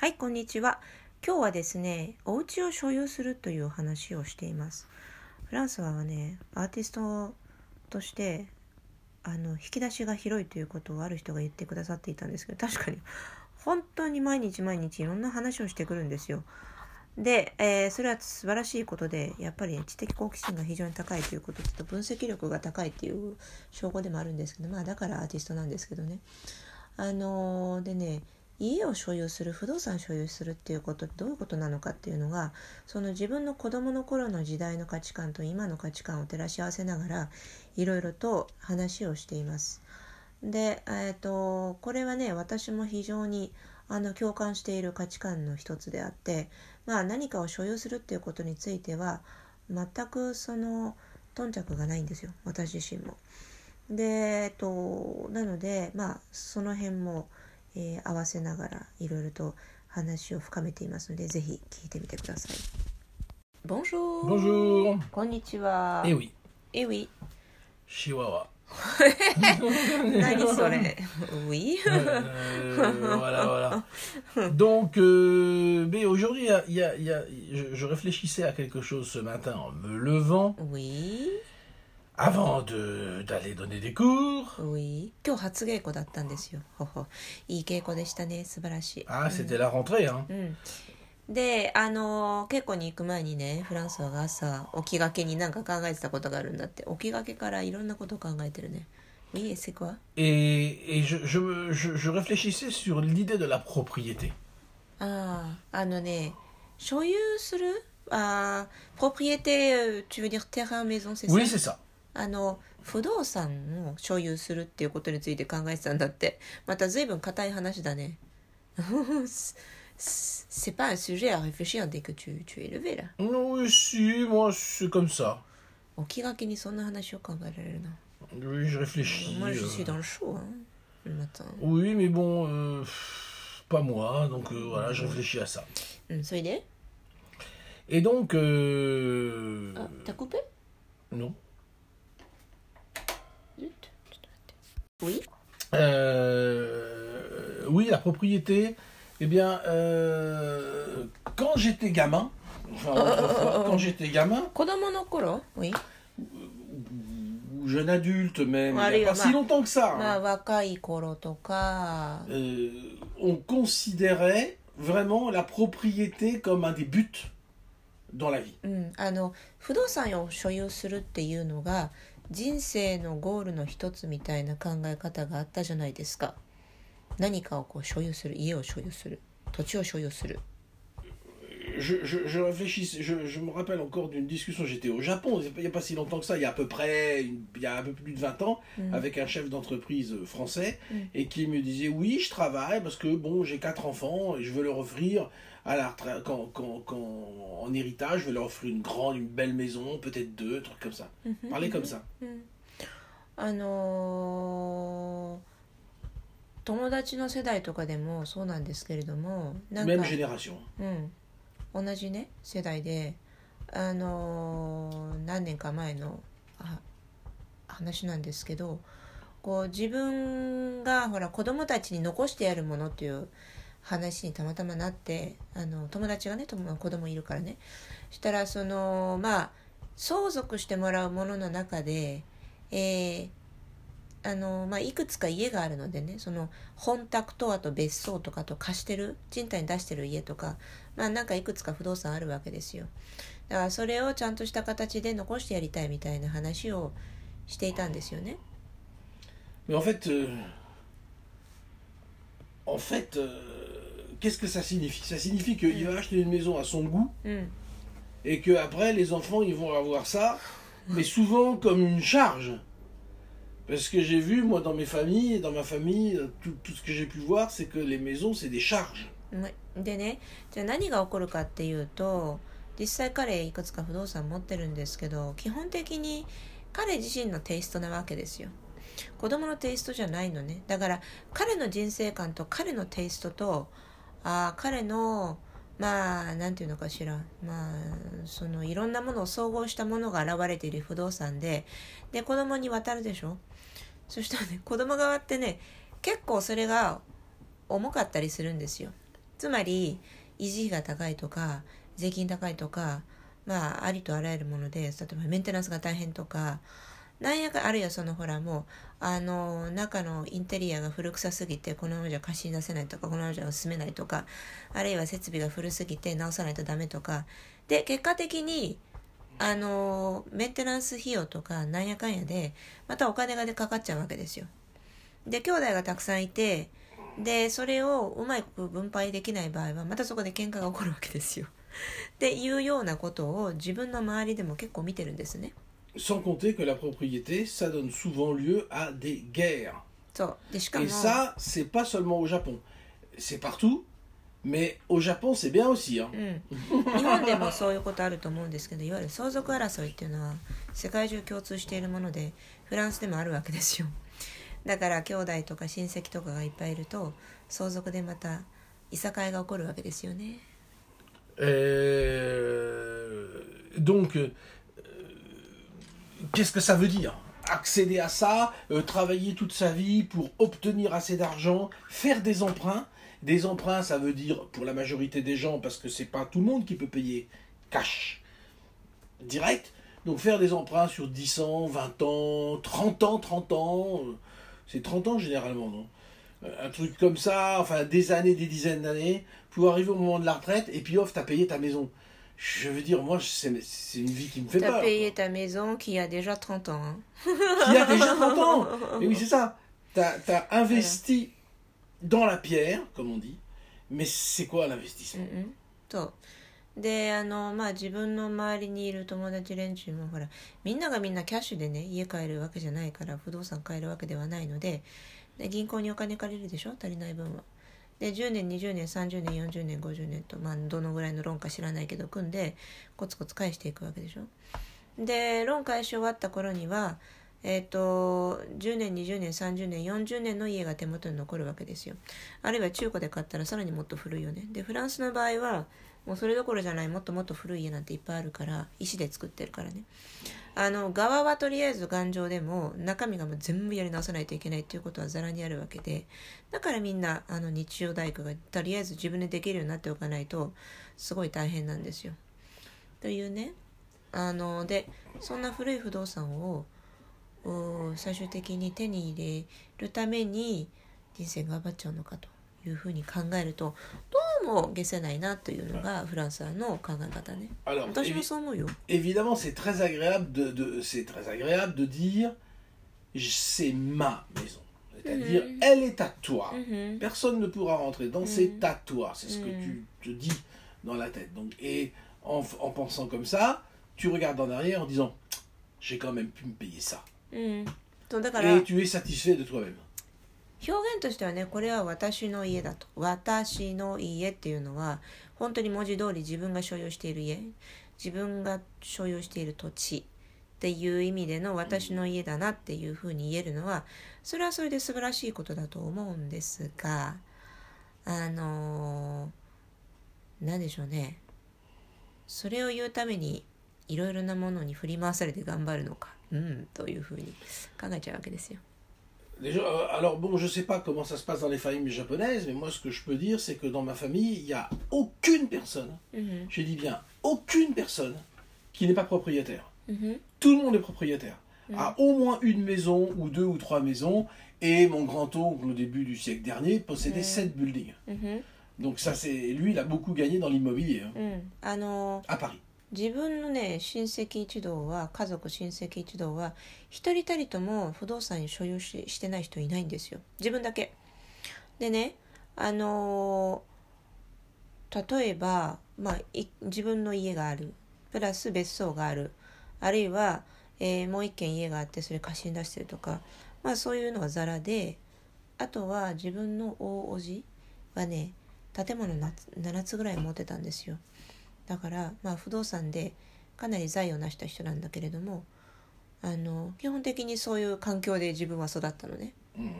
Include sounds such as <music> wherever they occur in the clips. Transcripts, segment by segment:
はい、こんにちは。今日はですね、お家を所有するという話をしています。フランスはね、アーティストとして、あの、引き出しが広いということをある人が言ってくださっていたんですけど、確かに、本当に毎日毎日いろんな話をしてくるんですよ。で、えーそれは素晴らしいことで、やっぱり知的好奇心が非常に高いということと、分析力が高いっていう証拠でもあるんですけど、まあだからアーティストなんですけどね。あのーでね家を所有する不動産所有するっていうことどういうことなのかっていうのがその自分の子供の頃の時代の価値観と今の価値観を照らし合わせながらいろいろと話をしています。で、えー、とこれはね私も非常にあの共感している価値観の一つであって、まあ、何かを所有するっていうことについては全くその頓着がないんですよ私自身も。で、えっと、なので、まあ、その辺も、えー合わせながらいろいろと話を深めていますので、ぜひ聞いてみてください。Bonjour! Bonjour こんにちは。 Eh oui, え、ウィ Chihuahua. 何それウィ Euh, <laughs> voilà, voilà. Donc, euh, mais aujourd'hui, il y a- il y a- il y a- je, je réfléchissais à quelque chose ce matin en me levant, ウィ avant de- d'aller donner des cours. ウィ今日初稽古だったんですよ。ほほ。いい稽古でしたね。素晴らしい。 Ah, c'était la rentrée, hein. うん、であの稽古に行く前にねフランスはが朝起きがけになんか考えてたことがあるんだって起きがけからいろんなことを考えてるね Oui, et c'est quoi Et, et je, je, me- je- je réfléchissais sur l'idée de la propriété. あああのね所有するあー propriété euh, tu veux dire terrain maison c'est ça Oui, c'est ça. あの不動産を所有するっていうことについて考えてたんだってまた随分硬い話だね c'est pas un sujet à réfléchir dès que tu, tu es levé là Oui, si, moi, c'est comme ça. 起きがけにそんな話を考えるな Oui, je réfléchis. Moi, je euh. suis dans le chaud, hein, le matin. Oui, mais bon, euh, pas moi, donc euh, voilà, je réfléchis à ça. うん、それで Et donc, euh, あ、t'as coupé non. Oui Euh, oui, la propriété, eh bien, euh, quand j'étais gamin, enfin, autrefois, quand j'étais gamin, 子供の頃 Oui ou jeune adulte même, Allez, il n'y a pas bah. si longtemps que ça, まあ hein, 若い頃とか euh, on considérait vraiment la propriété comme un des buts dans la vie. うん、あの不動産を所有するっていうのが 人生のゴールの一つみたいな考え方があったじゃないですか何かをこう所有する家を所有する土地を所有する Je, je, je réfléchis, je, je me rappelle encore d'une discussion, j'étais au Japon, il n'y a pas si longtemps que ça, il y a à peu près, une- il y a un peu plus de 20 ans, Mm. avec un chef d'entreprise euh, français, Mm. et qui me disait, oui, je travaille parce que, bon, j'ai quatre enfants, et je veux leur offrir, à la retraite, quand, quand, quand, en héritage, je veux leur offrir une grande, une belle maison, peut-être deux, trucs comme ça. Parler comme ça. うんあのー友達の世代とかでもそうなんですけれどもなんか Même génération. うん、同じね世代であのー何年か前のあ話なんですけどこう自分がほら子供たちに残してやるものっていう話にたまたまなってあの友達がね友子供いるからね。したらそのまあ相続してもらうものの中で、えーあのまあ、いくつか家があるのでねその本宅とあと別荘とかと貸してる賃貸に出してる家とかまあなんかいくつか不動産あるわけですよ。だからそれをちゃんとした形で残してやりたいみたいな話をしていたんですよね。En fait, en fait, qu'est-ce que ça signifie Ça signifie qu'il va acheter une maison à son goût, うん et que après les enfants ils vont avoir ça, mais souvent comme une charge. Parce que j'ai vu moi dans mes familles, dans ma famille, tout, tout ce que j'ai pu voir, c'est que les maisons c'est des charges. ねでねじゃあ何が起こるかっていうと実際彼いくつか不動産持ってるんですけど基本的に彼自身のテイストなわけですよ子供のテイストじゃないのねだから彼の人生観と彼のテイストと あ彼のまあなんていうのかしら。まあそのいろんなものを総合したものが現れている不動産でで子供に渡るでしょ？そしたらね子供側ってね結構それが重かったりするんですよ。つまり維持費が高いとか税金高いとかまあありとあらゆるもので例えばメンテナンスが大変とかなんやかあるいはそのほらもうあの中のインテリアが古臭すぎてこのままじゃ貸し出せないとかこのままじゃ住めないとかあるいは設備が古すぎて直さないとダメとかで結果的にあのメンテナンス費用とかなんやかんやでまたお金がでかかっちゃうわけですよ。で兄弟がたくさんいてでそれをうまく分配できない場合はまたそこで喧嘩が起こるわけですよ。っていうようなことを自分の周りでも結構見てるんですね。Sans compter que la propriété, ça donne souvent lieu à des guerres. そうでしかも Et ça, c'est pas seulement au Japon. C'est partout, mais au Japon, c'est bien aussi. Hein. うん、日本でもそういうことあると思うんですけどいわゆる相続争いっていうのは世界中共通しているものでフランスでもあるわけですよだから兄弟とか親戚とかがいっぱいいると相続でまたいさかいが起こるわけですよね Euh, donc, <laughs> euh, qu'est-ce que ça veut dire Accéder à ça, euh, travailler toute sa vie pour obtenir assez d'argent, faire des emprunts. Des emprunts, ça veut dire pour la majorité des gens, parce que c'est pas tout le monde qui peut payer cash direct. Donc faire des emprunts sur 10 ans, 20 ans, 30 ans, 30 ans, euh, c'est 30 ans généralement, non? Euh, Un truc comme ça, enfin des années, des dizaines d'années, pour arriver au moment de la retraite, et puis off, t'as payé ta maison Je veux dire, moi, c'est c'est une vie qui me fait T'as peur. payé ta maison qui a déjà 30 ans hein. <laughs> Qui a déjà 30 ans Et oui, c'est ça. T'as as investi dans la pierre, comme on dit, mais c'est quoi l'investissement うんうんそうであのまあ自分の周りにいる友達連中もほらみんながみんなキャッシュでね家買えるわけじゃないから不動産買えるわけではないのでで銀行にお金借りるでしょ足りない分は。 で10年20年30年40年50年と、まあ、どのぐらいのローンか知らないけど組んでコツコツ返していくわけでしょ。でローン返し終わった頃にはえー、と10年20年30年40年の家が手元に残るわけですよあるいは中古で買ったらさらにもっと古いよねでフランスの場合はもうそれどころじゃないもっともっと古い家なんていっぱいあるから石で作ってるからね。あの側はとりあえず頑丈でも中身がもう全部やり直さないといけないっていうことはざらにあるわけでだからみんなあの日曜大工がとりあえず自分でできるようになっておかないとすごい大変なんですよ。というねあのでそんな古い不動産を最終的に手に入れるために人生頑張っちゃうのかというふうに考えるとどうも消せないなというのがフランスの考え方ね Alors, 私も évi- そう思うよ évidemment, c'est très agréable de, de- c'est très agréable de dire j- c'est ma maison. C'est-à-dire, Mhm. elle est à toi. うん Personne ne pourra rentrer dedans, Mhm. c'est à toi. C'est ce que Mhm. tu te dis dans la tête. Donc, et en, f- en pensant comme ça, tu regardes en arrière en disant j'ai quand même pu me payer ça. うんそうだから Et tu es satisfait de toi-même. 表現としてはねこれは私の家だと私の家っていうのは本当に文字通り自分が所有している家自分が所有している土地っていう意味での私の家だなっていうふうに言えるのはそれはそれで素晴らしいことだと思うんですがあの何でしょうねそれを言うためにいろいろなものに振り回されて頑張るのかうんというふうに考えちゃうわけですよ。Euh, alors bon, je ne sais pas comment ça se passe dans les familles japonaises, mais moi ce que je peux dire, c'est que dans ma famille, il n'y a aucune personne, mm -hmm. je dis bien aucune personne, qui n'est pas propriétaire. Mhm. Tout le monde est propriétaire. Mm. A au moins une maison ou deux ou trois maisons, et mon grand-oncle au début du siècle dernier possédait mhm. sept buildings. Mhm. Donc ça, c'est lui, il a beaucoup gagné dans l'immobilier. Hein. Ah à Paris. 自分のね親戚一同は家族親戚一同は一人たりとも不動産に所有ししてない人いないんですよ。自分だけ。でねあの例えば、まあ、自分の家がある。プラス別荘がある。あるいは、えーもう一軒家があってそれ貸し出してるとか、まあ、そういうのはザラであとは自分の大叔父はね建物な7つぐらい持ってたんですよ。だから、まあ、不動産でかなり財を成した人なんだけれどもあの基本的にそういう環境で自分は育ったのね。 Mhm.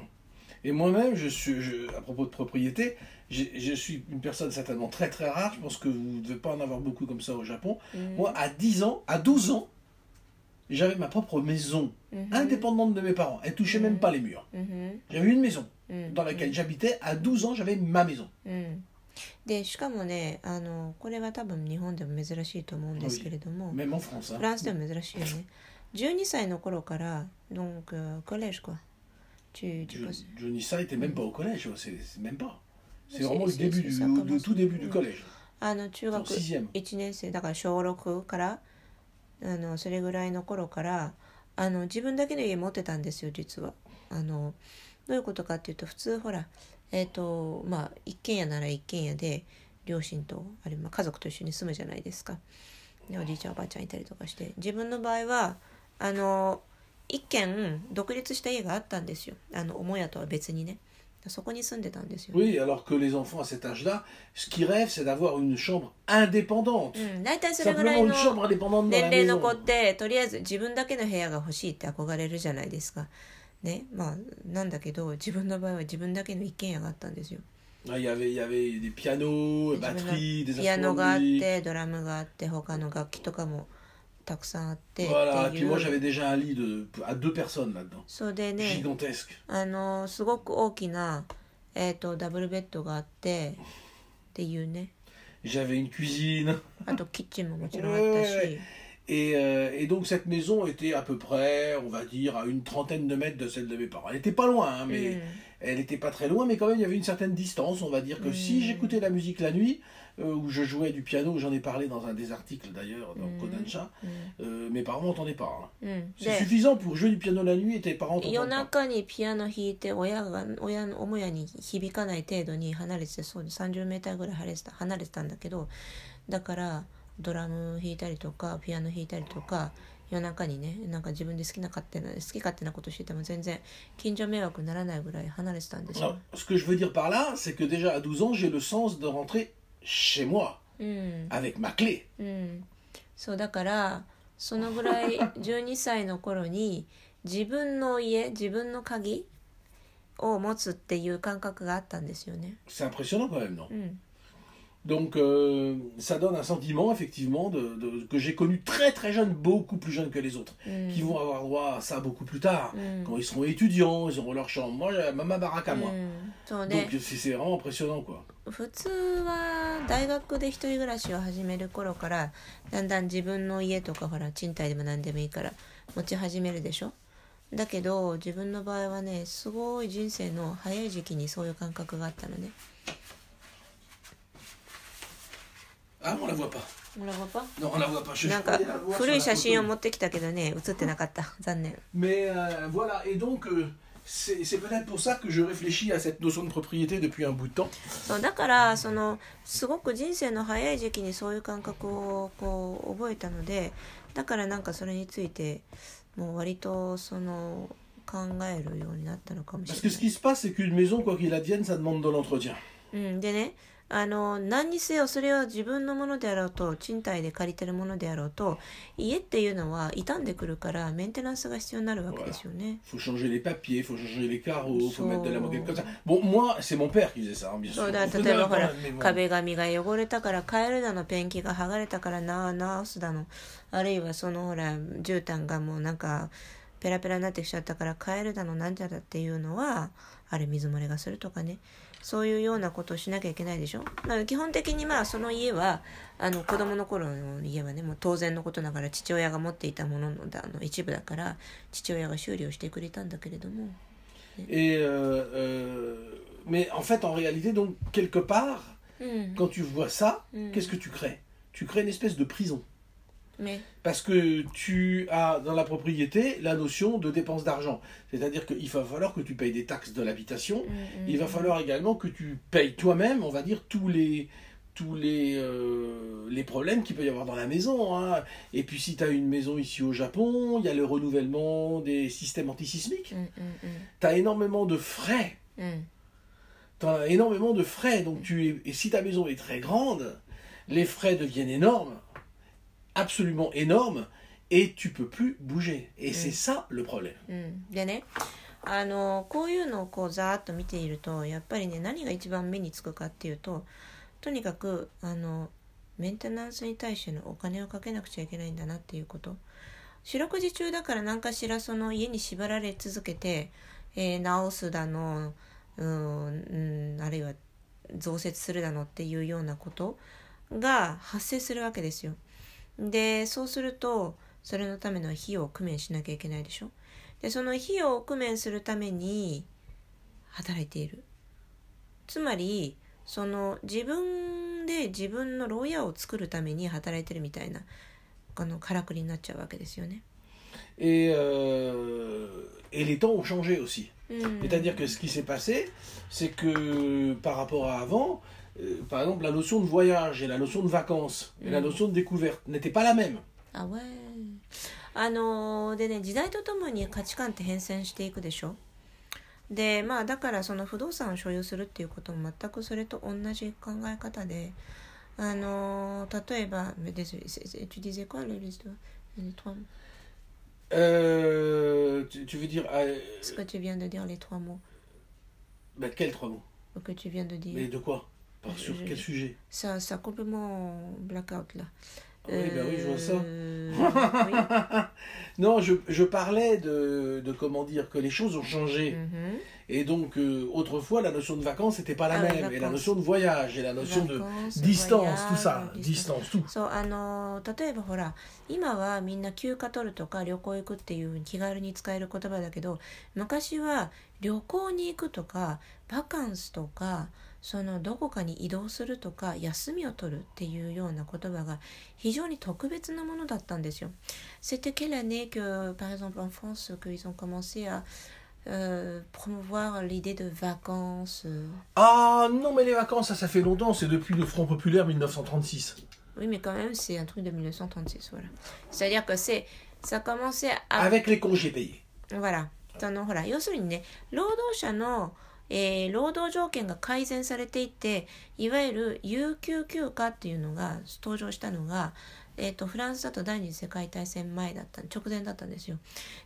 Et moi-même, je suis, je- à propos de propriété, j'ai- je suis une personne certainement très très rare. Je pense que vous ne devez pas en avoir beaucoup comme ça au Japon. うん Moi, à 10 ans, à 12 ans, j'avais ma propre maison, うん indépendante de mes parents. Elle touchait même pas les murs. うん J'avais une maison うん dans laquelle j'habitais. À 12 ans, j'avais ma maison. でしかもねあのこれは多分日本でも珍しいと思うんですけれども、フ,ランスでも珍しいよね。12歳の頃から、どんくらいコレージか ?12 歳ってメンバーをコレー？て。もうデビ、あの中学1年生だから小6からあのそれぐらいの頃からあの自分だけの家持ってたんですよ、実は。あのどういうことかっいうと、普通ほら。えっ、とまあ一軒家なら一軒家で両親とあるいは家族と一緒に住むじゃないですかでおじいちゃんおばあちゃんいたりとかして自分の場合はあの一軒独立した家があったんですよあの母屋とは別にねそこに住んでたんですよ、Oui, alors que les enfants à cet âge-là, ce qu'ils rêvent, c'est d'avoir une chambre indépendante. うん、大体それぐらいの年齢.の子ってとりあえず自分だけの部屋が欲しいって憧れるじゃないですか。ねまあなんだけど自分の場合は自分だけの一軒家があったんですよ。ピアノがあってドラムがあって他の楽器とかもたくさんあって。そうでねあのすごく大きな、えー、とダブルベッドがあってっていうね。<laughs> あとキッチンももちろんあったし。Et, euh, et donc cette maison était à peu près, on va dire, à une trentaine de mètres de celle de mes parents. Elle n'était pas loin, hein, う mais ん elle n'était pas très loin, mais quand même il y avait une certaine distance. On va dire que si Mm. j'écoutais la musique la nuit, euh, où je jouais du piano, j'en ai parlé dans un des articles d'ailleurs dans Mm. Kodansha, うん euh, mes parents m'entendaient pas. hein. うん、 C'est で suffisant pour jouer du piano la nuit et tes parents 夜 t'entendent pas. 中にピアノ弾いて親が親の母屋に響かない程度に離れててそうで30メーターぐらい離れてた離れてたんだけどだから ドラム弾いたりとかピアノ弾いたりとか夜中にねなんか自分で好きな勝手な好き勝手なことしてても全然近所迷惑にならないぐらい離れてたんですよ。Ce que je veux dire par là, c'est que déjà à 12 ans, j'ai le sens de rentrer chez moi, うん、avec ma clé. うん、そうだからそのぐらい <laughs> 12歳の頃に自分の家自分の鍵を持つっていう感覚があったんですよね。C'est impressionnant quand même, non うん、Donc euh, ça donne un sentiment effectivement de, de- que j'ai connu très très jeune, beaucoup plus jeune que les autres, うん、 qui vont avoir droit à ça beaucoup plus tard, うん quand ils seront étudiants, ils auront leur chambre. Moi, j'ai ma ma baraque à moi. うん、そう Donc で c'est c'est vraiment impressionnant quoi. 普通は大学で一人暮らしを始める頃からだんだん自分の家とかほら賃貸でも何でもいいから持ち始めるでしょだけど自分の場合はねすごい人生の早い時期にそういう感覚があったのね Ah, on la voit pas. ほらパパ Non, on la voit pas. Je, なん je か pourrais la voir 古 sur い la 写真を photo. 持ってきたけどね写ってなかった残念 Mais euh, voilà, et donc euh, c'est peut-être pour ça que je réfléchis à cette notion de propriété depuis un bout de temps. そうだからそのすごく人生の早い時期にそういう感覚をこう覚えたのでだからなんかそれについてもう割とその考えるようになったのかもし Parce れ que な ce qui se passe, c'est qu'une maison, quoi qu'il advienne, ça demande de l'entretien. い、うん、でねあの何にせよそれは自分のものであろうと賃貸で借りてるものであろうと家っていうのは傷んでくるからメンテナンスが必要になるわけですよね。faut changer les papiers, faut changer les carreaux, faut mettre de la moquette comme ça. Bon, moi, c'est mon père qui faisait ça, bien そ sûr. うだ例えばほら.壁紙が汚れたから変えるだのペンキが剥がれたからな直すだのあるいはそのほら絨毯がもうなんかペラペラになってきちゃったから変えるだのなんちゃらっていうのはあれ水漏れがするとかねそういうようなことをしなきゃいけないでしょだから基本的にまあその家はあの子供の頃の家はねもう当然のことながら父親が持っていたもののだあの一部だから父親が修理をしてくれたんだけれども Et euh, euh, mais en fait, en réalité, donc, quelque part, うん、quand tu vois ça, Mm. qu'est-ce que tu crées Tu crées une espèce de prison. Parce que tu as dans la propriété la notion de dépense d'argent. C'est-à-dire qu'il va falloir que tu payes des taxes de l'habitation. Mm, mm, il va mm. falloir également que tu payes toi-même, on va dire, tous les, tous les, euh, les problèmes qu'il peut y avoir dans la maison. Hein. Et puis si tu as une maison ici au Japon, il y a le renouvellement des systèmes antisismiques. Tu as énormément de frais. Tu as énormément de frais. Donc tu et si ta maison est très grande, les frais deviennent énormes. Absolument énormes, et tu peux plus bouger. Et c'est ça le problème. あのこういうのをこうざーっと見ているとやっぱりね何が一番目につくかっていうととにかくあのメンテナンスに対してのお金をかけなくちゃいけないんだなっていうこと四六時中だから何かしらその家に縛られ続けて、えー直すだのうん、うん、あるいは増設するだのっていうようなことが発生するわけですよ。でそうするとそれのための費用を工面しなきゃいけないでしょ？でその費用を工面するために働いている。つまりその自分で自分の牢屋を作るために働いてるみたいなあのからくりになっちゃうわけですよね。Et, euh, et les temps ont changé aussi. うん、C'est-à-dire que ce qui s'est passé, c'est que par rapport à avant, euh, par exemple, la notion de voyage et la notion de vacances et la Mm. notion de découverte n'étaient pas la même. あわいあのーでね時代とともに価値観って変遷していくでしょでまあだからその不動産を所有するっていうことも全くそれと同じ考え方であのー例えばmais désolé, c'est- c'est- tu disais quoi le les deux- les trois mots Euh, tu, tu veux dire euh, ce que tu viens de dire les trois mots bah, quels trois mots que tu viens de dire Mais de quoi Par Je- Sur je- quel sujet ça ça a complètement blackout là Oui, bah oui, je vois ça. Euh, <laughs> oui. Non, je, je parlais de, de comment dire que les choses ont changé. Mhm. Et donc, euh, autrefois, la notion de vacances n'était pas la Ah oui, même. Et la vacances. notion de voyage, et la notion de Vacances, distance, tout voyage, ça. distance. Distance, tout. そうあのー例えばほら今はみんな休暇取るとか旅行行くっていうふうに気軽に使える言葉だけど昔は旅行に行くとかバカンスとか そのどこかに移動するとか休みを取るっていうような言葉が非常に特別なものだったんですよ。C'était quelle année que par exemple en France qu'ils ont commencé à euh, promouvoir l'idée de vacances euh, Ah non, mais les vacances, ça, ça fait longtemps. C'est depuis le Front Populaire 1936. Oui, mais quand même, c'est un truc de 1936, voilà. C'est-à-dire que c'est, ça a commencé à... Avec les congés payés. voilà. そのほら要するにね労働者の、 えー労働条件が改善されていっていわゆる有給休暇っていうのが登場したのが、えー、とフランスだと第二次世界大戦前だった直前だったんですよ。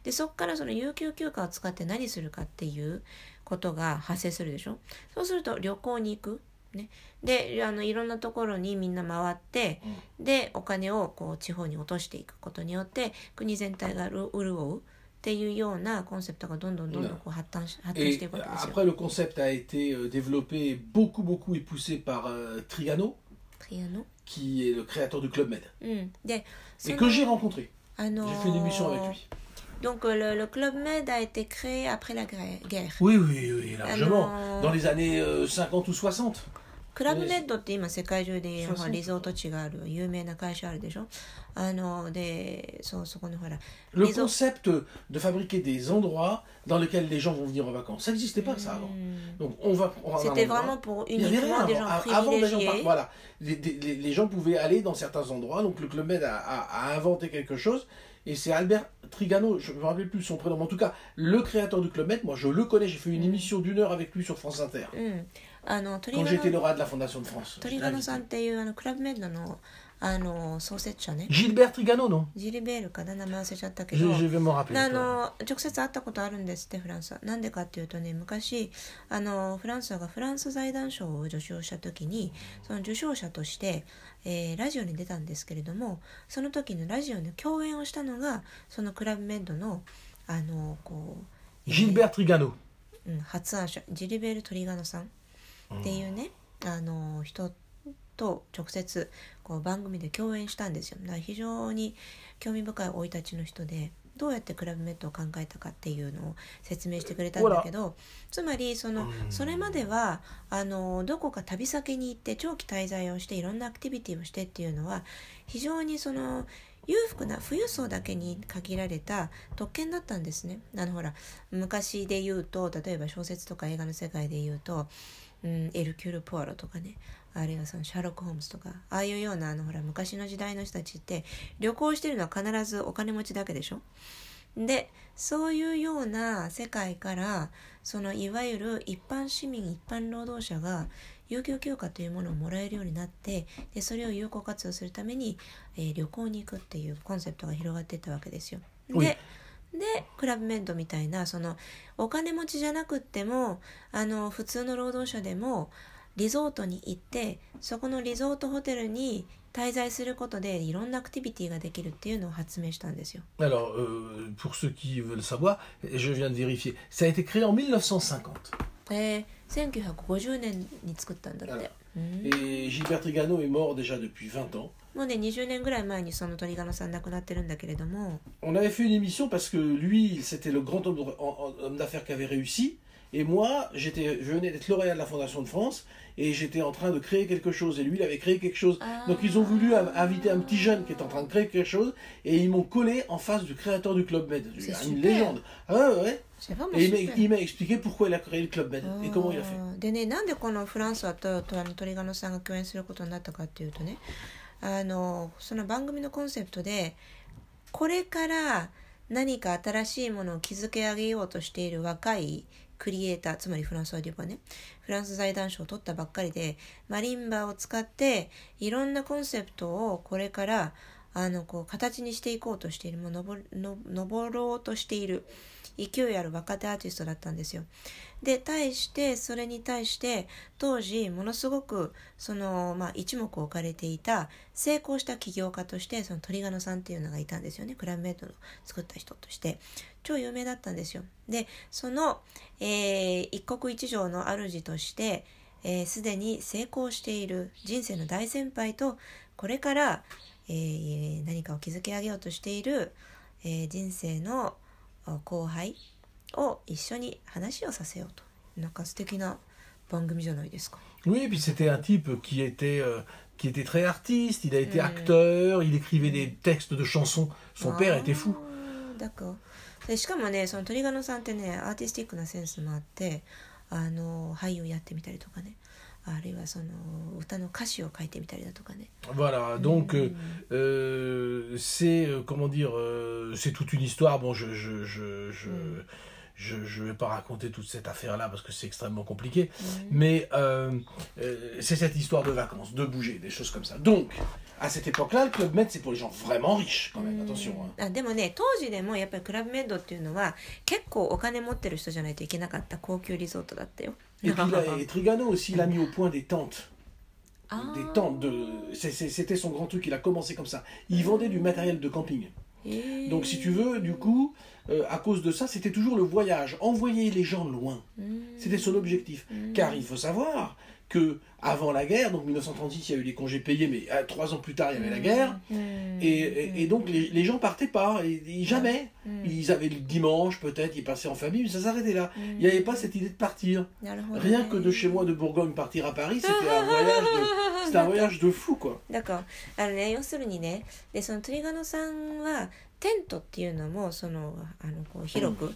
でそこからその有給休暇を使って何するかっていうことが発生するでしょ。そうすると旅行に行く。ね、であのいろんなところにみんな回って、でお金をこう地方に落としていくことによって国全体がる潤う っていうようなコンセプトがどんどんどんどんこう発展し発展し Et ていくわけですよ。 après, le concept a été euh, développé beaucoup, beaucoup et poussé par euh, Trigano, トリアノ qui est le créateur du Club Med. うん、でそ Et の que j'ai rencontré. あの J'ai fait une émission avec lui. Donc le, le Club Med a été créé après la gra- guerre. Oui, oui, oui, largement. Alors- Dans les années euh, 50 ou 60. クラブメッドって今世界中でそうそうほらリゾート地がある有名な会社あるでしょあのでそうそこにほら Le Les autres- concept de fabriquer des endroits dans lesquels les gens vont venir en vacances, ça n'existait pas ça avant. うん Donc on va prendre un C'était endroit. vraiment pour Il y avait rien uniquement des gens avant. A- Avant, les gens, privilégiés. par- voilà, les, des- les- les gens pouvaient aller dans certains endroits. Donc le Club Med a, a- a inventé quelque chose. Et c'est Albert Trigano, je ne me rappelle plus son prénom, mais en tout cas, le créateur du Club Med, moi je le connais, j'ai fait une émission d'une heure avec lui sur France Inter. うん、 あのトリ Quand ガノさんっていうあのクラブメッドのあの創設者ね Gilbert Trigano, non? ジリベールかな名前忘れちゃったけど.あ.の直接会ったことあるんですってフランスはなんでかっていうとね昔あのフランスがフランス財団賞を受賞した時にその受賞者として、えーラジオに出たんですけれどもその時のラジオの共演をしたのがそのクラブメッドのあのこう、えー Gilbert Trigano. うん、発案者ジリベール・トリガノさんっていうね、あの人と直接こう番組で共演したんですよだから非常に興味深い生い立ちの人でどうやってクラブメットを考えたかっていうのを説明してくれたんだけどつまりそのそれまではあのどこか旅先に行って長期滞在をしていろんなアクティビティをしてっていうのは非常にその裕福な富裕層だけに限られた特権だったんですね。あのほら昔で言うと例えば小説とか映画の世界で言うと、うん、エルキュール・ポアロとかねあるいはそのシャーロック・ホームズとかああいうようなあのほら昔の時代の人たちって旅行してるのは必ずお金持ちだけでしょ？でそういうような世界からそのいわゆる一般市民一般労働者が有給休暇というものをもらえるようになってでそれを有効活用するために、えー旅行に行くっていうコンセプトが広がっていったわけですよ。ででクラブメッドみたいなそのお金持ちじゃなくってもあの普通の労働者でもリゾートに行ってそこのリゾートホテルに滞在することでいろんなアクティビティができるっていうのを発明したんですよ。Alors, euh, pour ceux qui veulent savoir, je viens de vérifier. Ça a été créé en 1950. えー、1950年に作ったんだって、うん、Et Gilbert Trigano est mort déjà depuis 20 ans. もうね20年ぐらい前にそのトリガノさん亡くなってるんだけれども On avait fait une émission parce que lui, c'était le grand homme, homme d'affaires qui avait réussi. Et moi, j'étais, je venais d'être lauréat de la Fondation de France et j'étais en train de créer quelque chose. Et lui, il avait créé quelque chose. Ah. Donc ils ont voulu av- inviter un petit jeune qui est en train de créer quelque chose et ils m'ont collé en face du créateur du Club Med. C'est une super. légende. Ah ouais, ouais, ouais. c'est vraiment Et il m'a- super. il m'a expliqué pourquoi il a créé le Club Med et comment il a fait. あーでねなんでこのフランスはととあのトリガノさんが共演することになったかっていうとね あのその番組のコンセプトでこれから何か新しいものを築き上げようとしている若いクリエイターつまりフランスはデュバねフランス財団賞を取ったばっかりでマリンバを使っていろんなコンセプトをこれからあのこう形にしていこうとしているもう登ろうとしている勢いある若手アーティストだったんですよ。で対してそれに対して当時ものすごくその、まあ、一目置かれていた成功した起業家としてそのトリガノさんっていうのがいたんですよね。クラブメイドの作った人として。超有名だったんですよ。でその、えー一国一城の主としてえー、に成功している人生の大先輩とこれから、えー何かを築き上げようとしている、えー人生のあ後輩を一緒に話をさせようとなんか素敵な番組じゃないですか。Oui, puis c'était un type qui était, euh, qui était très artiste, il a été Mm. acteur, il écrivait des textes de chansons. Son père était fou. あーだからでしかもねそのトリガノさんってねアーティスティックなセンスもあってあの俳優やってみたりとかねあるいはその歌の歌詞を書いてみたりだとかね Voilà, donc euh, euh, c'est euh, comment dire, euh, c'est toute une histoire. Bon, je je je je, Mm. je, je vais pas raconter toute cette affaire-là parce que c'est extrêmement compliqué. うん Mais euh, euh, c'est cette histoire de vacances, de bouger, des choses comme ça. Donc, à cette époque-là, le Club Med, c'est pour les gens vraiment riches, quand même. Attention. hein. あでもね当時でもやっぱりクラブメイドっていうのは結構お金持ってる人じゃないといけなかった高級リゾートだったよ。 et, puis, <laughs> Trigano aussi, il a mis au point des tentes. Ah. Des tentes de. C'était son grand truc, il a commencé comme ça. Il euh. vendait du matériel de camping. Donc, si tu veux, du coup, euh, à cause de ça, c'était toujours le voyage, envoyer les gens loin. Mmh. C'était son objectif. Mmh. Car il faut savoir que avant la guerre, donc 1936, il y a eu les congés payés, mais euh, trois ans plus tard, il y avait la guerre. うん Et, et- et donc les, les gens partaient pas, et, et jamais. Mm. Ils avaient le dimanche peut-être, ils passaient en famille, mais ça s'arrêtait là. Mm. Il n'y avait pas cette idée de partir. なるほどね Rien que de chez moi de Bourgogne partir à Paris, c'était un voyage de, <laughs> c'était un voyage de fou quoi. だからあのね要するにねでそのトリガノさんはテントっていうのもそのあのこう広く、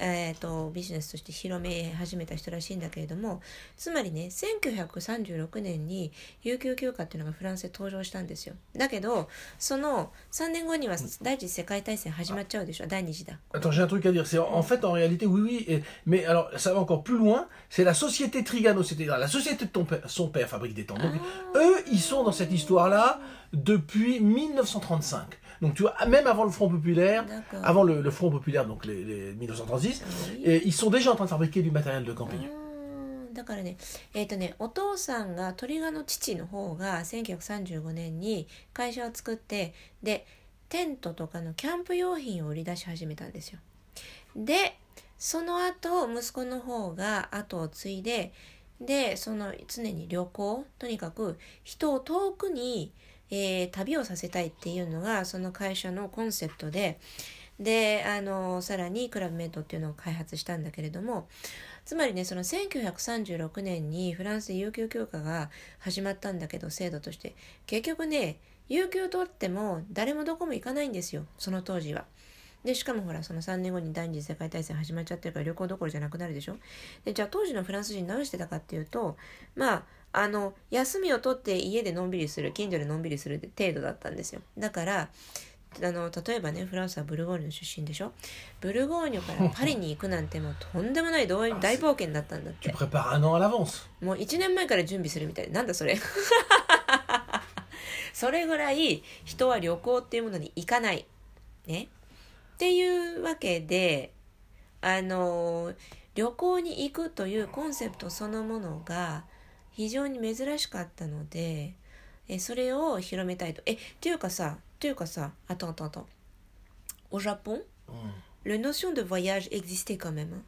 えー、とビジネスとして広め始めた人らしいんだけれどもつまりね1936年に有給休暇っていうのがフランスで登場したんですよだけどその3年後には第一次世界大戦始まっちゃうでしょ第二次だ Attends, j'ai un truc à dire. C'est en, en fait, en réalité, oui, oui. et- mais alors, ça va encore plus loin. C'est la société Trigano, c'est-à-dire la société de ton père, son père fabrique des tentes. Donc, eux, ils sont dans cette histoire-là depuis 1935. Donc, tu vois, même avant le Front populaire, avant le, le Front populaire, donc les, les 1936, Oui. et ils sont déjà en train de fabriquer du matériel de んだからねえっ、とねお父さんがトリガの父の方が1935年に会社を作ってでテントとかのキャンプ用品を売り出し始めたんですよでその後息子の方が後を継いででその常に旅行とにかく人を遠くに、えー旅をさせたいっていうのがその会社のコンセプトでであのさらにクラブメイトっていうのを開発したんだけれどもつまりねその1936年にフランスで有給休暇が始まったんだけど制度として結局ね有給取っても誰もどこも行かないんですよその当時は。でしかもほらその3年後に第二次世界大戦始まっちゃってるから旅行どころじゃなくなるでしょでじゃあ当時のフランス人何してたかっていうとまああの休みを取って家でのんびりする近所でのんびりする程度だったんですよ。だからあの例えばねフランスはブルゴーニュの出身でしょ？ブルゴーニュからパリに行くなんてもうとんでもない大大冒険だったんだって.もう1年前から準備するみたいなんだそれ。それぐらい人は旅行っていうものに行かない。ね。っていうわけであの旅行に行くというコンセプトそのものが非常に珍しかったのでえそれを広めたいとえっていうかさっていうかさあとあとあと Au Japon, Mm. la notion de voyage existait quand même. hein.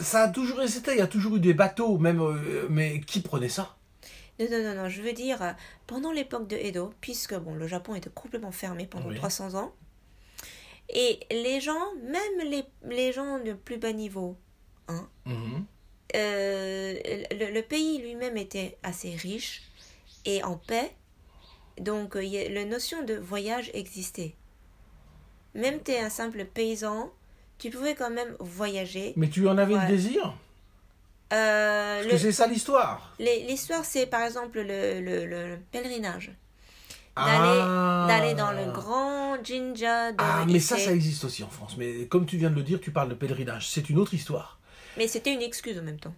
ça a toujours été, il y a toujours eu des bateaux, même, euh, mais qui prenait ça Non, non, non, non, je veux dire, euh, pendant l'époque de Edo, puisque bon, le Japon était complètement fermé pendant Oui. 300 ans, et les gens, même les, les gens de plus bas niveau, hein, Mhm. euh, le, le pays lui-même était assez riche et en paix, donc euh, y la notion de voyage existait. Même tu es un simple paysan, tu pouvais quand même voyager. Mais tu en avais Ouais. le désir? Euh, Parce le- que c'est ça l'histoire. L'histoire, c'est par exemple le, le, le- le pèlerinage. D'aller Ah. d'aller dans le grand jinja de Ah, mais ça, ça existe aussi en France. Mais comme tu viens de le dire, tu parles de pèlerinage. C'est une autre histoire. Mais c'était une excuse en même temps.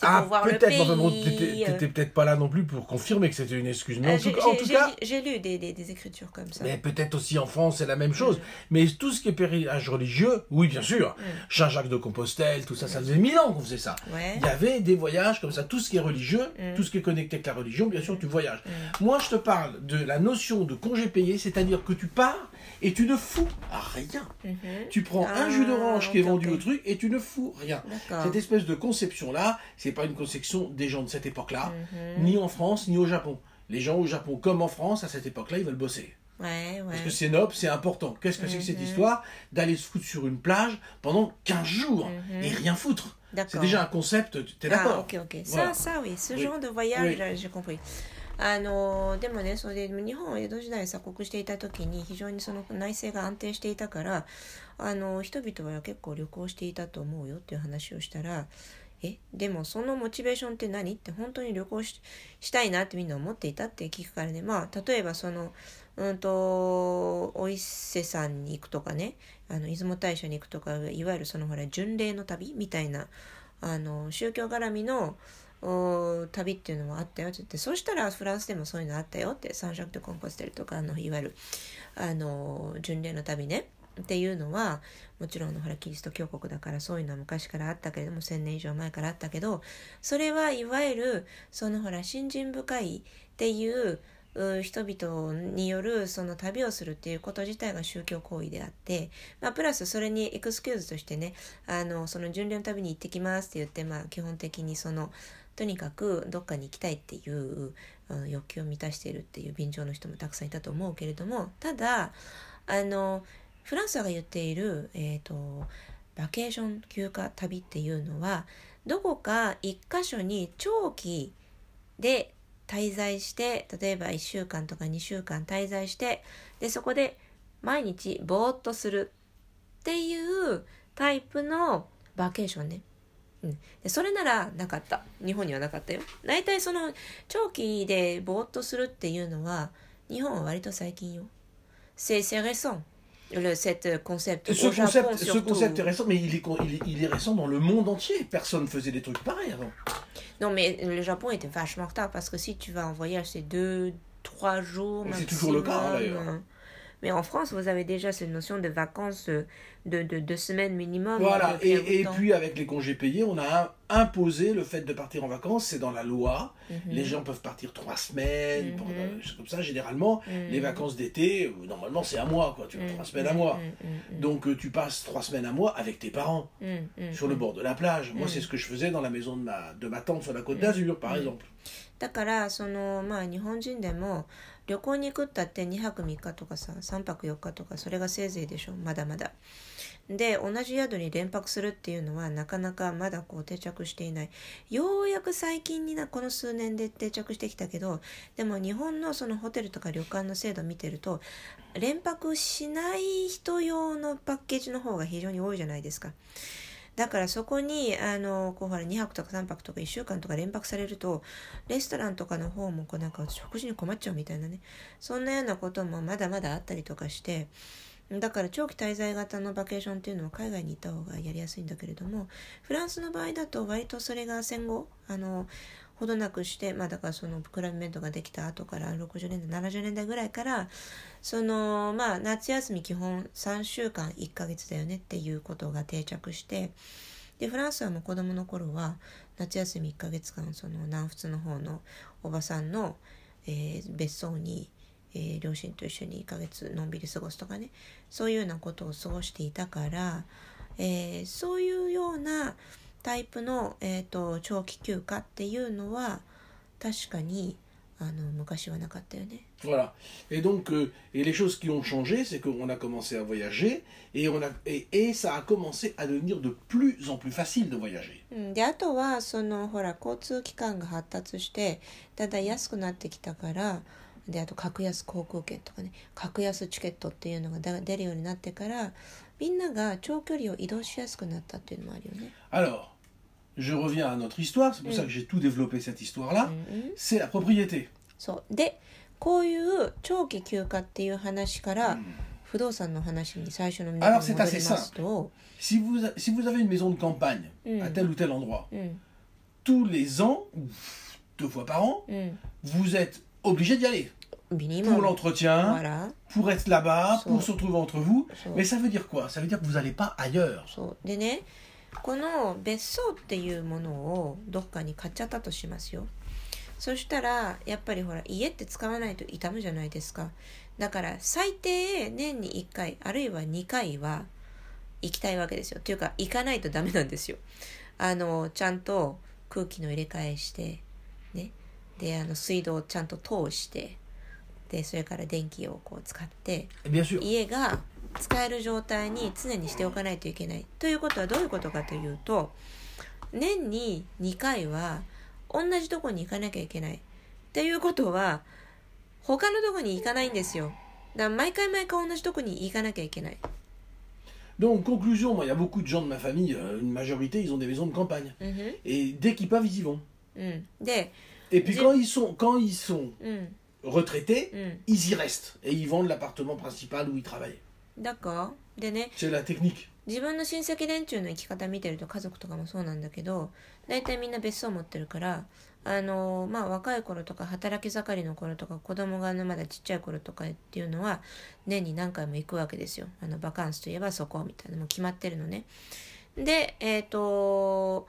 Ah, peut-être. enfin bon, t'étais euh, peut-être pas là non plus pour confirmer que c'était une excuse. Mais euh, en tout, cas- en j'ai- tout j'ai cas, lu- J'ai lu des, des, des écritures comme ça. mais peut-être aussi en France, c'est la même chose. Mais tout ce qui est pèlerinage religieux, oui, bien sûr. Saint-Jacques de Compostelle, tout ça, ça faisait mille ans qu'on faisait ça. Ouais. Il y avait des voyages comme ça, tout ce qui est religieux, Mm. tout ce qui est connecté avec la religion, bien sûr, tu voyages. Moi, je te parle de la notion de congé payé, c'est-à-dire que tu pars et tu ne fous rien. Mhm. Tu prends un Ah, jus d'orange qui est vendu au truc et tu ne fous rien. Cette espèce de conception-là, c'est pas une conception des gens de cette époque-là, Mhm. ni en France, ni au Japon. Les gens au Japon, comme en France, à cette époque-là, ils veulent bosser. Ouais, Parce que c'est noble, c'est important. Qu'est-ce que c'est que cette Mhm. histoire d'aller se foutre sur une plage pendant 15 jours et rien foutre. C'est déjà un concept, tu es Ah, d'accord ok, ok. Voilà. Ça, ça, oui. Ce Oui. genre de voyage, Oui. j'ai compris. あのでもねそれで日本は江戸時代鎖国していた時に非常にその内政が安定していたからあの人々は結構旅行していたと思うよっていう話をしたらえでもそのモチベーションって何って本当に旅行したいなってみんな思っていたって聞くからね。まあ例えばそのうんとお伊勢さんに行くとかね。あの出雲大社に行くとかいわゆるそのほら巡礼の旅みたいなあの宗教絡みの旅っていうのもあったよって。言ってそしたらフランスでもそういうのあったよって。サンジャク・でコンポステルとかあのいわゆるあの巡礼の旅ね。っていうのはもちろんほらキリスト教国だからそういうのは昔からあったけれども1,000年以上前からあったけどそれはいわゆるそのほら信心深いっていうう人々によるその旅をするっていうこと自体が宗教行為であって、まあ、プラスそれにエクスキューズとしてねあのその巡礼の旅に行ってきますって言って、まあ、基本的にそのとにかくどっかに行きたいっていう欲求を満たしているっていう便乗の人もたくさんいたと思うけれどもただあのフランスが言っている、えー、とバケーション休暇旅っていうのはどこか一箇所に長期で滞在して例えば1週間とか2週間滞在してでそこで毎日ぼーっとするっていうタイプのバケーションね。うん、でそれならなかった日本にはなかったよ大体その長期でぼーっとするっていうのは日本は割と最近よ c'est c'est récent le cette concept Ce au Japon concept, ce surtout. concept est récent, mais il est, con- il, est, il est récent dans le monde entier. Personne faisait des trucs pareils avant. Non, mais le Japon était vachement en retard parce que si tu vas en voyage, c'est deux, trois jours. C'est maximum. toujours le cas, d'ailleurs. Mais en France, vous avez déjà cette notion de vacances euh, de, de deux semaines minimum. Voilà, depuis un bout de et, et temps. puis avec les congés payés, on a imposé le fait de partir en vacances, c'est dans la loi. Mhm. Les gens peuvent partir trois semaines, Mhm. pendant- des choses comme ça. Généralement, Mhm. les vacances d'été, euh, normalement c'est un mois, quoi. Tu vas Mhm, trois semaines à mhm, mois. mhm, mhm, Donc euh, tu passes trois semaines à mois avec tes parents, mhm, mhm, sur le mhm. bord de la plage. Moi, Mhm. c'est ce que je faisais dans la maison de ma, de ma tante sur la côte Mhm. d'Azur, par Mhm. exemple. だからそのまあ日本人でも 旅行に行くったって2泊3日とかさ3泊4日とかそれがせいぜいでしょまだまだ。で同じ宿に連泊するっていうのはなかなかまだこう定着していないようやく最近になこの数年で定着してきたけどでも日本のそのホテルとか旅館の制度見てると連泊しない人用のパッケージの方が非常に多いじゃないですか。だからそこにあのこうほら2泊とか3泊とか1週間とか連泊されるとレストランとかの方もこうなんか食事に困っちゃうみたいなね。そんなようなこともまだまだあったりとかしてだから長期滞在型のバケーションっていうのは海外に行った方がやりやすいんだけれどもフランスの場合だと割とそれが戦後あのほどなくしてまあだからそのクラブメントができた後から60年代70年代ぐらいからそのまあ夏休み基本3週間1ヶ月だよねっていうことが定着してでフランスはもう子供の頃は夏休み1ヶ月間その南仏の方のおばさんの、えー別荘に、えー両親と一緒に1ヶ月のんびり過ごすとかねそういうようなことを過ごしていたから、えーそういうようなタイプの、えー、と長期休暇っていうのは確かにあの昔はなかったよね。Voilà. Et donc, euh, et les choses qui ont changé, c'est qu'on a commencé à voyager et, on a, et, et ça a commencé à devenir de plus en plus facile de voyager. うん、であとはそのほら交通機関が発達してだんだん安くなってきたからであと格安航空券とかね格安チケットっていうのがだ出るようになってからみんなが長距離を移動しやすくなったっていうのもあるよね。 Alors, je reviens à notre histoire, c'est pour Mm. ça que j'ai tout développé cette histoire-là. うんうん、 C'est la propriété. そうでこういう長期休暇っていう話から不動産の話に最初の Alors, に c'est 戻 assez りますと、 Si vous, a- si vous avez une maison de campagne Mm. à tel ou tel endroit, うん、 tous les ans, ou deux fois par an, うん、 vous êtes obligé d'y aller. ミニ Pour l'entretien, わら pour être là-bas, pour se retrouver entre vous. Mais ça veut dire quoi? Ça veut dire que vous n'allez pas ailleurs. でねこの別荘っていうものをどっかに買っちゃったとしますよそしたらやっぱりほら家って使わないと傷むじゃないですかだから最低年に1回あるいは2回は行きたいわけですよというか行かないとダメなんですよあのちゃんと空気の入れ替えしてねであの水道をちゃんと通してでそれから電気をこう使って.家が使える状態に常にしておかないといけないということはどういうことかというと年に2回は同じとこに行かなきゃいけないっていうことは他のとこに行かないんですよだから毎回毎回同じとこに行かなきゃいけない Donc, conclusion, moi, il y a beaucoup de gens de ma famille, euh, une majorité, ils ont des maisons de campagne. うんふん Et dès qu'ils peuvent, ils y vont. うんで Et puis quand ils sont, quand ils sont うん retraités, うん ils y restent. Et ils vendent l'appartement principal où ils travaillent. だからでね C'est la technique. 自分の親戚連中の生き方見てると家族とかもそうなんだけど大体みんな別荘持ってるからあのまあ若い頃とか働き盛りの頃とか子供がまだちっちゃい頃とかっていうのは年に何回も行くわけですよあのバカンスといえばそこみたいなのも決まってるのねでえっ、と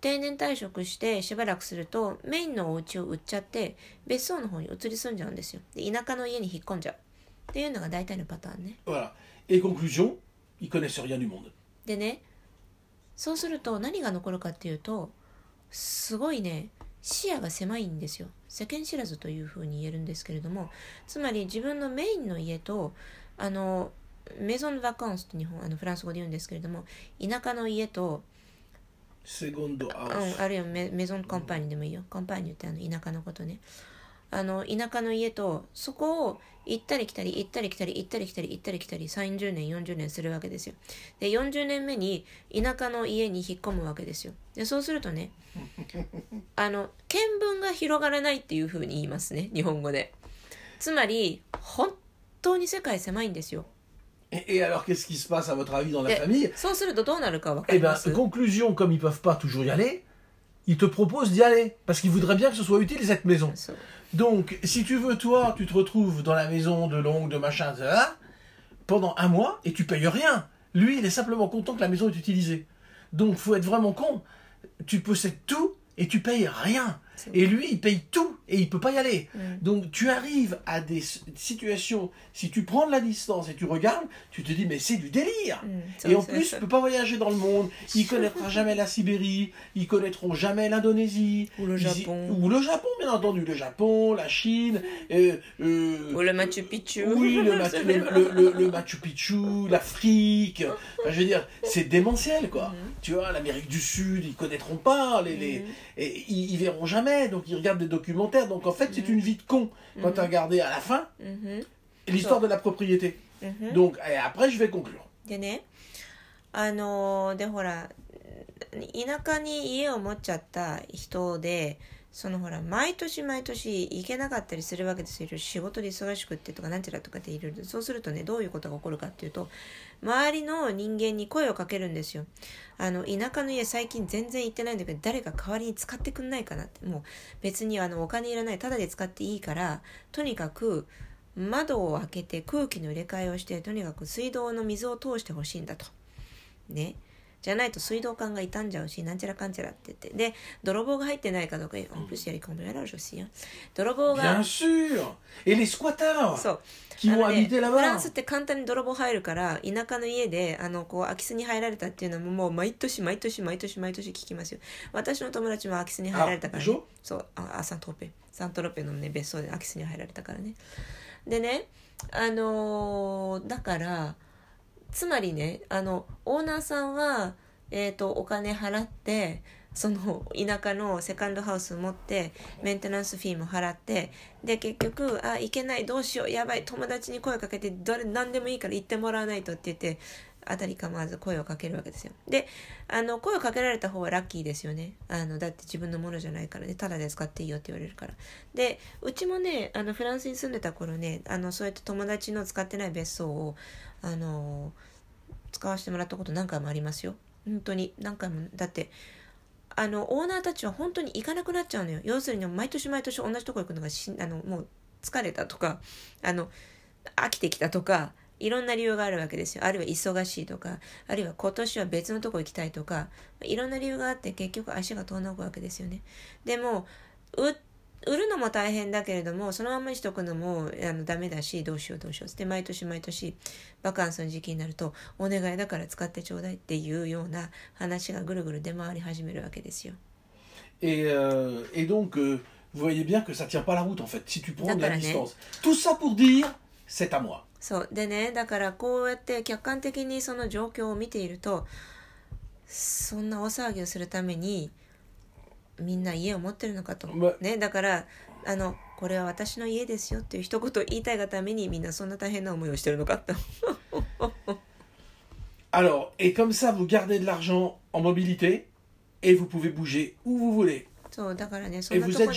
定年退職してしばらくするとメインのお家を売っちゃって別荘の方に移り住んじゃうんですよで田舎の家に引っ込んじゃうっていうのが大体のパターンね Voilà. Et conclusion, ils connaissent rien du monde. でねそうすると何が残るかっていうとすごいね視野が狭いんですよ世間知らずというふうに言えるんですけれどもつまり自分のメインの家とあのメゾン・バカンスと日本あのフランス語で言うんですけれども田舎の家と、Segundo う house. ん、あるいはメメゾン・カンパーニュでもいいよ。カンパーニュってあの田舎のことね。あの田舎の家とそこを行ったり来たり行ったり来たり行ったり来たり行ったり来たり30年40年するわけですよ。で40年目に田舎の家に引っ込むわけですよ。でそうするとね <laughs> あの見聞が広がらないっていうふうに言いますね日本語で。つまり本当に世界狭いんですよ Et, alors, qu'est-ce qui se passe, à votre avis, dans la famille Eh bien, conclusion, comme ils ne peuvent pas toujours y aller, ils te proposent d'y aller. Parce qu'ils voudraient bien que ce soit utile, cette maison. Donc, si tu veux, toi, tu te retrouves dans la maison de longue, de machin, de là, pendant un mois, et tu payes rien. Lui, il est simplement content que la maison est utilisée. Donc, faut être vraiment con. Tu possèdes tout et tu payes rien. Et lui, il paye tout et il peut pas y aller. Donc tu arrives à des situations, si tu prends de la distance et tu regardes, tu te dis mais c'est du délire. Mm, et en plus, tu peux pas voyager dans le monde. Ils connaîtront jamais la Sibérie, ils connaîtront jamais l'Indonésie ou le Japon. Bien entendu, le Japon, la Chine. Euh, euh, ou le Machu Picchu. Euh, oui, le, Machu, Picchu, l'Afrique. Je veux dire, c'est démentiel quoi. Mm. Tu vois, l'Amérique du Sud, ils connaîtront pas les, les... Mm. Et, ils, ils verront jamais Donc, ils regardent des documentaires. Donc, en fait, c'est une vie de con. Quand tu as regardé à la fin l'histoire de la propriété. Donc, après, je vais conclure. でねあのーでほら田舎に家を持っちゃった人でそのほら毎年毎年行けなかったりするわけですよ仕事で忙しくってとかなんちゃらとかっていろいろそうするとねどういうことが起こるかっていうと周りの人間に声をかけるんですよあの田舎の家最近全然行ってないんだけど誰か代わりに使ってくんないかなってもう別にあのお金いらないただで使っていいからとにかく窓を開けて空気の入れ替えをしてとにかく水道の水を通してほしいんだと。ね。じゃないと水道管が傷んじゃうしなんちゃらかんちゃらって言って。で泥棒が入ってないかどうか en plus il y a les cambriolages aussi 泥棒が Bien sûr Et les squatters そう。あのねフランスって簡単に泥棒入るから田舎の家であのこう空き巣に入られたっていうのももう毎年毎年毎年毎年聞きますよ。私の友達も空き巣に入られたから、ね。そう。ああサントロペサントロペのね別荘で空き巣に入られたからね。でねあのーだからつまりねあのオーナーさんは、えー、とお金払ってその田舎のセカンドハウス持ってメンテナンスフィーも払ってで結局あ行けないどうしようやばい友達に声かけてどれ何でもいいから行ってもらわないとって言って当たりかまず声をかけるわけですよ。であの声をかけられた方はラッキーですよね。あのだって自分のものじゃないからね。ただで使っていいよって言われるから。でうちもねあのフランスに住んでた頃ねあのそうやって友達の使ってない別荘をあの使わせてもらったこと何回もありますよ。本当に。何回も。だってあのオーナーたちは本当に行かなくなっちゃうのよ。要するに毎年毎年同じとこ行くのがしあのもう疲れたとかあの飽きてきたとかいろんな理由があるわけですよあるいは忙しいとかあるいは今年は別のとこ行きたいとかいろんな理由があって結局足が遠のくわけですよねでもう売るのも大変だけれどもそのままにしとくのもあのダメだしどうしようどうしようで毎年毎年バカンスの時期になるとお願いだから使ってちょうだいっていうような話がぐるぐる出回り始めるわけですよ Et, euh, et donc, euh, vous voyez bien que ça tient pas la route en fait, si tu prends de la distance. Tout ça pour dire, c'est à moi. そう。でねだからこうやって客観的にその状況を見ているとそんな大騒ぎをするためにみんな家を持ってるのかと、まね、だからあのこれは私の家ですよっていう一言言いたいがためにみんなそんな大変な思いをしてるのかと。<laughs> Alors, et comme ça, vous gardez de l'argent en mobilité et vous pouvez bouger où vous voulez. そうだからねそんなとこに.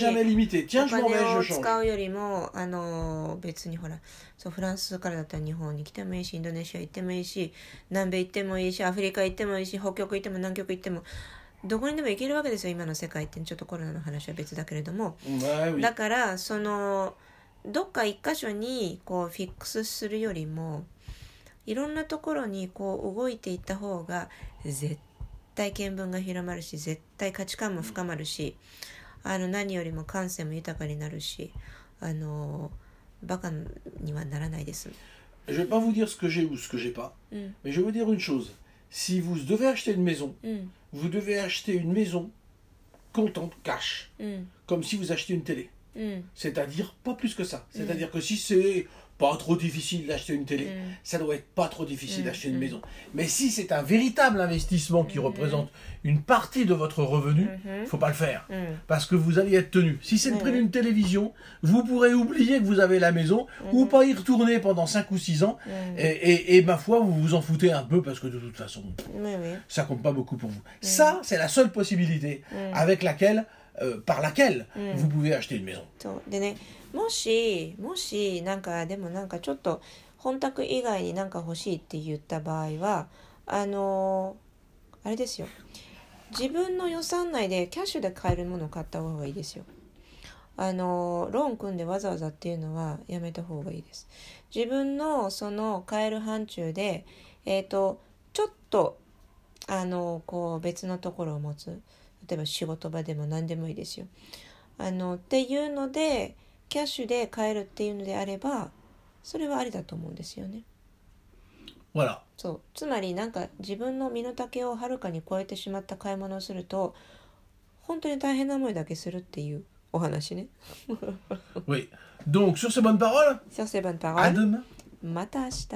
おを使.うよりもあの別にほらそうフランスからだったら日本に来てもいいしインドネシア行ってもいいし南米行ってもいいしアフリカ行ってもいいし北極行っても南極行ってもどこにでも行けるわけですよ今の世界ってちょっとコロナの話は別だけれども.だからそのどっか一箇所にこうフィックスするよりもいろんなところにこう動いていった方が絶対見聞が広まるし絶対価値観も深まるしあの何よりも感性も豊かになるしあのバカにはならないです。 Je vais pas vous dire ce que j'ai ou ce que j'ai pas, うん、 mais je vais vous dire une chose. Si vous devez acheter une maison, うん、 vous devez acheter une maison comptante, cash, うん、 comme si vous achetez une télé. うん、 C'est-à-dire pas plus que ça. C'est-à-dire que si c'est pas trop difficile d'acheter une télé, mm. ça doit être pas trop difficile mm. d'acheter une mm. maison. Mais si c'est un véritable investissement qui représente une partie de votre revenu, il faut pas le faire. Parce que vous allez être tenu. Si c'est le prix d'une télévision, vous pourrez oublier que vous avez la maison ou mm-hmm. pas y retourner pendant 5 ou 6 ans. Et, et, ma foi, vous vous en foutez un peu parce que de toute façon, ça compte pas beaucoup pour vous. Ça, c'est la seule possibilité avec laquelle par laquelle Mm. vous pouvez acheter une maison. そうでねもしもしなんかでもなんかちょっと本宅以外になんか欲しいって言った場合はあのーあれですよ自分の予算内でキャッシュで買えるものを買った方がいいですよあのーローン組んでわざわざっていうのはやめた方がいいです自分のその買える範疇でえっ、とちょっとあのーこう別のところを持つ例えば仕事場でも何でもいいですよあのっていうのでキャッシュで買えるっていうのであればそれはありだと思うんですよね。Voilà. そうつまりなんか自分の身の丈をはるかに超えてしまった買い物をすると本当に大変な思いだけするっていうお話ね。Oui. <laughs> Donc, sur ces bonnes paroles, させばん à demain. また明日。